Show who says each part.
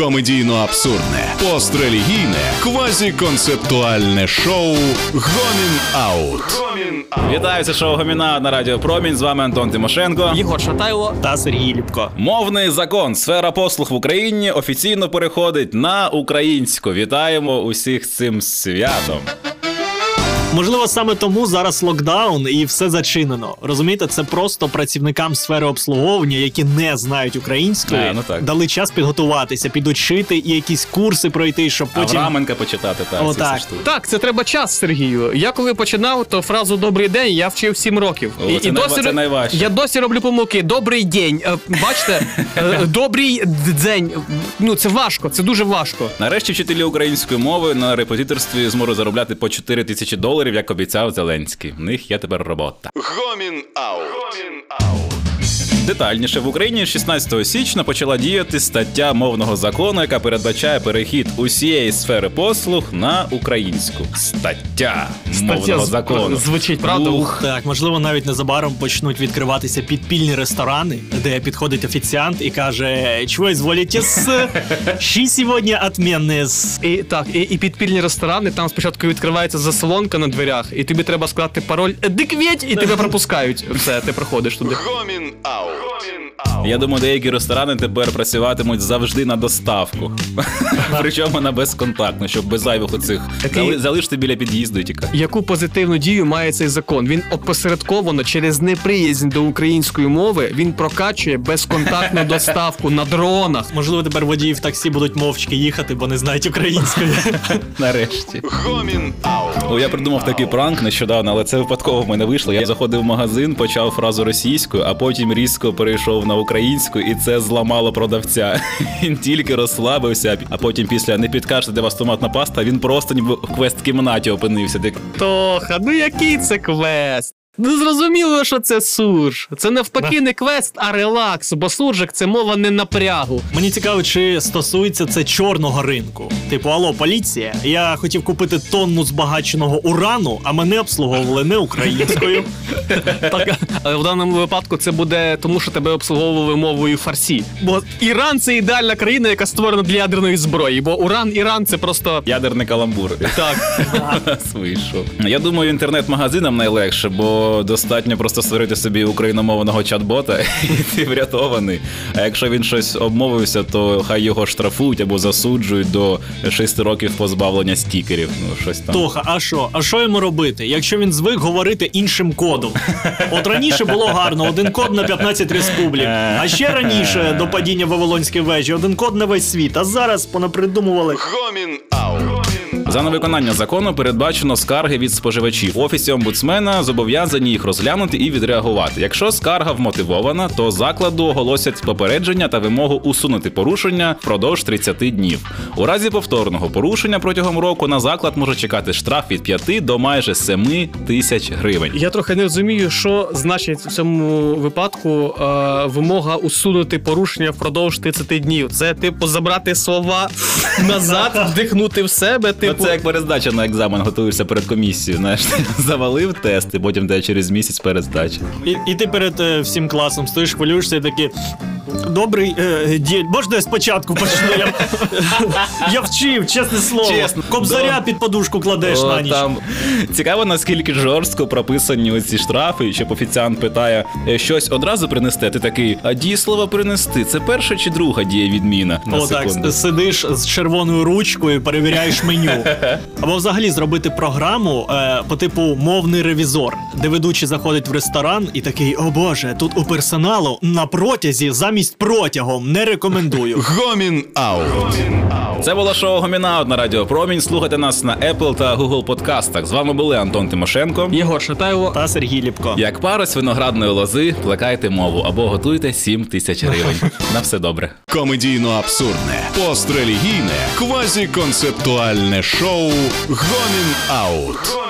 Speaker 1: Комедійно абсурдне, пострелігійне, квазіконцептуальне шоу Гомін Аут.
Speaker 2: Вітаю, це шоу Гоміна на радіо Промінь. З вами Антон Тимошенко.
Speaker 3: Єгор Шатайло.
Speaker 4: та Сергій Ліпко.
Speaker 2: Мовний закон, сфера послуг в Україні офіційно переходить на українську. Вітаємо усіх з цим святом.
Speaker 4: Можливо, саме тому зараз локдаун і все зачинено. Розумієте, це просто працівникам сфери обслуговування, які не знають української,
Speaker 2: А, ну так.
Speaker 4: дали час підготуватися, підучити і якісь курси пройти, щоб потім.
Speaker 2: Авраменка почитати. Так, всі штуки.
Speaker 3: Так, це треба час, Сергію. Я коли починав, то фразу Добрий день я вчив 7 років.
Speaker 2: О, це найва- це найважче.
Speaker 3: Я досі роблю помилки. Добрий день. Е, Бачите, е, добрий день. Ну це важко, це дуже важко.
Speaker 2: Нарешті вчителі української мови на репозиторстві зможуть заробляти по 4 тисячі доларів, як обіцяв Зеленський. В них є тепер робота.
Speaker 1: Гомін Аут.
Speaker 2: Детальніше в Україні 16 січня почала діяти стаття мовного закону, яка передбачає перехід усієї сфери послуг на українську. Стаття, мовного
Speaker 3: з-
Speaker 2: закону.
Speaker 3: звучить, правда?
Speaker 2: Ух.
Speaker 4: Так, можливо, навіть незабаром почнуть відкриватися підпільні ресторани, де підходить офіціант і каже: Чого зволіте з Ші сьогодні отмінне з
Speaker 3: І так, і, і підпільні ресторани, там спочатку відкривається заслонка на дверях, і тобі треба сказати пароль «Диквєть», і тебе пропускають. Все, ти проходиш туди.
Speaker 1: Гомін Аут.
Speaker 2: Я думаю, деякі ресторани тепер працюватимуть завжди на доставку. Причому на безконтактну, щоб без зайвих оцих
Speaker 3: Такий-
Speaker 2: Зали- залишити біля під'їзду і тікати.
Speaker 3: Яку позитивну дію має цей закон? Він опосередковано через неприязнь до української мови він прокачує безконтактну доставку на дронах.
Speaker 4: Можливо, тепер водії в таксі будуть мовчки їхати, бо не знають української.
Speaker 2: Нарешті.
Speaker 1: Гомін.
Speaker 2: О, я придумав такий пранк нещодавно, але це випадково в мене вийшло. Я заходив в магазин, почав фразу російською, а потім різко перейшов на українську, і це зламало продавця. Він тільки розслабився, а потім після не підкажете, де вас томатна паста, він просто ніби в квест-кімнаті опинився.
Speaker 3: Тоха, ну який це квест? Ну зрозуміло, що це сурж. Це навпаки не квест, а релакс, бо суржик це мова не напрягу.
Speaker 4: Мені цікаво, чи стосується це чорного ринку. Типу, алло, поліція. Я хотів купити тонну збагаченого урану, а мене обслуговували не українською.
Speaker 3: Так, але в даному випадку це буде тому, що тебе обслуговували мовою фарсі. Бо Іран це ідеальна країна, яка створена для ядерної зброї. Бо Уран, Іран це просто
Speaker 2: ядерний каламбур.
Speaker 3: так.
Speaker 2: Вийшов. Я думаю, інтернет-магазинам найлегше, бо достатньо просто створити собі україномовного чат-бота, і ти врятований. А якщо він щось обмовився, то хай його штрафують або засуджують до 6 років позбавлення стікерів. Ну, щось там.
Speaker 4: Тоха, а що? А що йому робити, якщо він звик говорити іншим кодом? От раніше було гарно, один код на 15 республік. А ще раніше до падіння Вавилонської вежі, один код на весь світ. А зараз понапридумували.
Speaker 1: Гомін Аут.
Speaker 2: За невиконання закону передбачено скарги від споживачів. Офісі омбудсмена зобов'язані їх розглянути і відреагувати. Якщо скарга вмотивована, то закладу оголосять попередження та вимогу усунути порушення впродовж 30 днів. У разі повторного порушення протягом року на заклад може чекати штраф від 5 до майже 7 тисяч гривень.
Speaker 3: Я трохи не розумію, що значить в цьому випадку е, вимога усунути порушення впродовж 30 днів. Це типу забрати слова назад, вдихнути в себе. Типу,
Speaker 2: це як перездача на екзамен, готуєшся перед комісією. Знаєш, ти завалив тест, і потім тебе через місяць перездача.
Speaker 4: І, і ти перед е, всім класом стоїш, хвилюєшся і такий. Добрий е, день. Можна я спочатку почну? Я, я вчив, чесне слово.
Speaker 2: Чесно.
Speaker 4: Кобзаря
Speaker 2: Да.
Speaker 4: під подушку кладеш
Speaker 2: О,
Speaker 4: на ніч.
Speaker 2: Там цікаво, наскільки жорстко прописані оці штрафи, щоб офіціант питає «Е, щось одразу принести. Ти такий, а дієслово принести. Це перша чи друга діє відміна? На
Speaker 4: О, так, сидиш з червоною ручкою, перевіряєш меню. Або взагалі зробити програму е, по типу мовний ревізор, де ведучий заходить в ресторан і такий: О Боже, тут у персоналу на протязі замість протягом не рекомендую.
Speaker 1: Гомін Аут.
Speaker 2: Це було шоу Гомінаут на Радіо Промінь. Слухайте нас на Apple та Google подкастах. З вами були Антон Тимошенко.
Speaker 3: Єгор Шатайло.
Speaker 4: Та Сергій Ліпко.
Speaker 2: Як пара з виноградної лози, плекайте мову або готуйте 7 тисяч гривень. На все добре.
Speaker 1: Комедійно абсурдне, пострелігійне, квазіконцептуальне шоу Гомін Аут. Гомін Аут.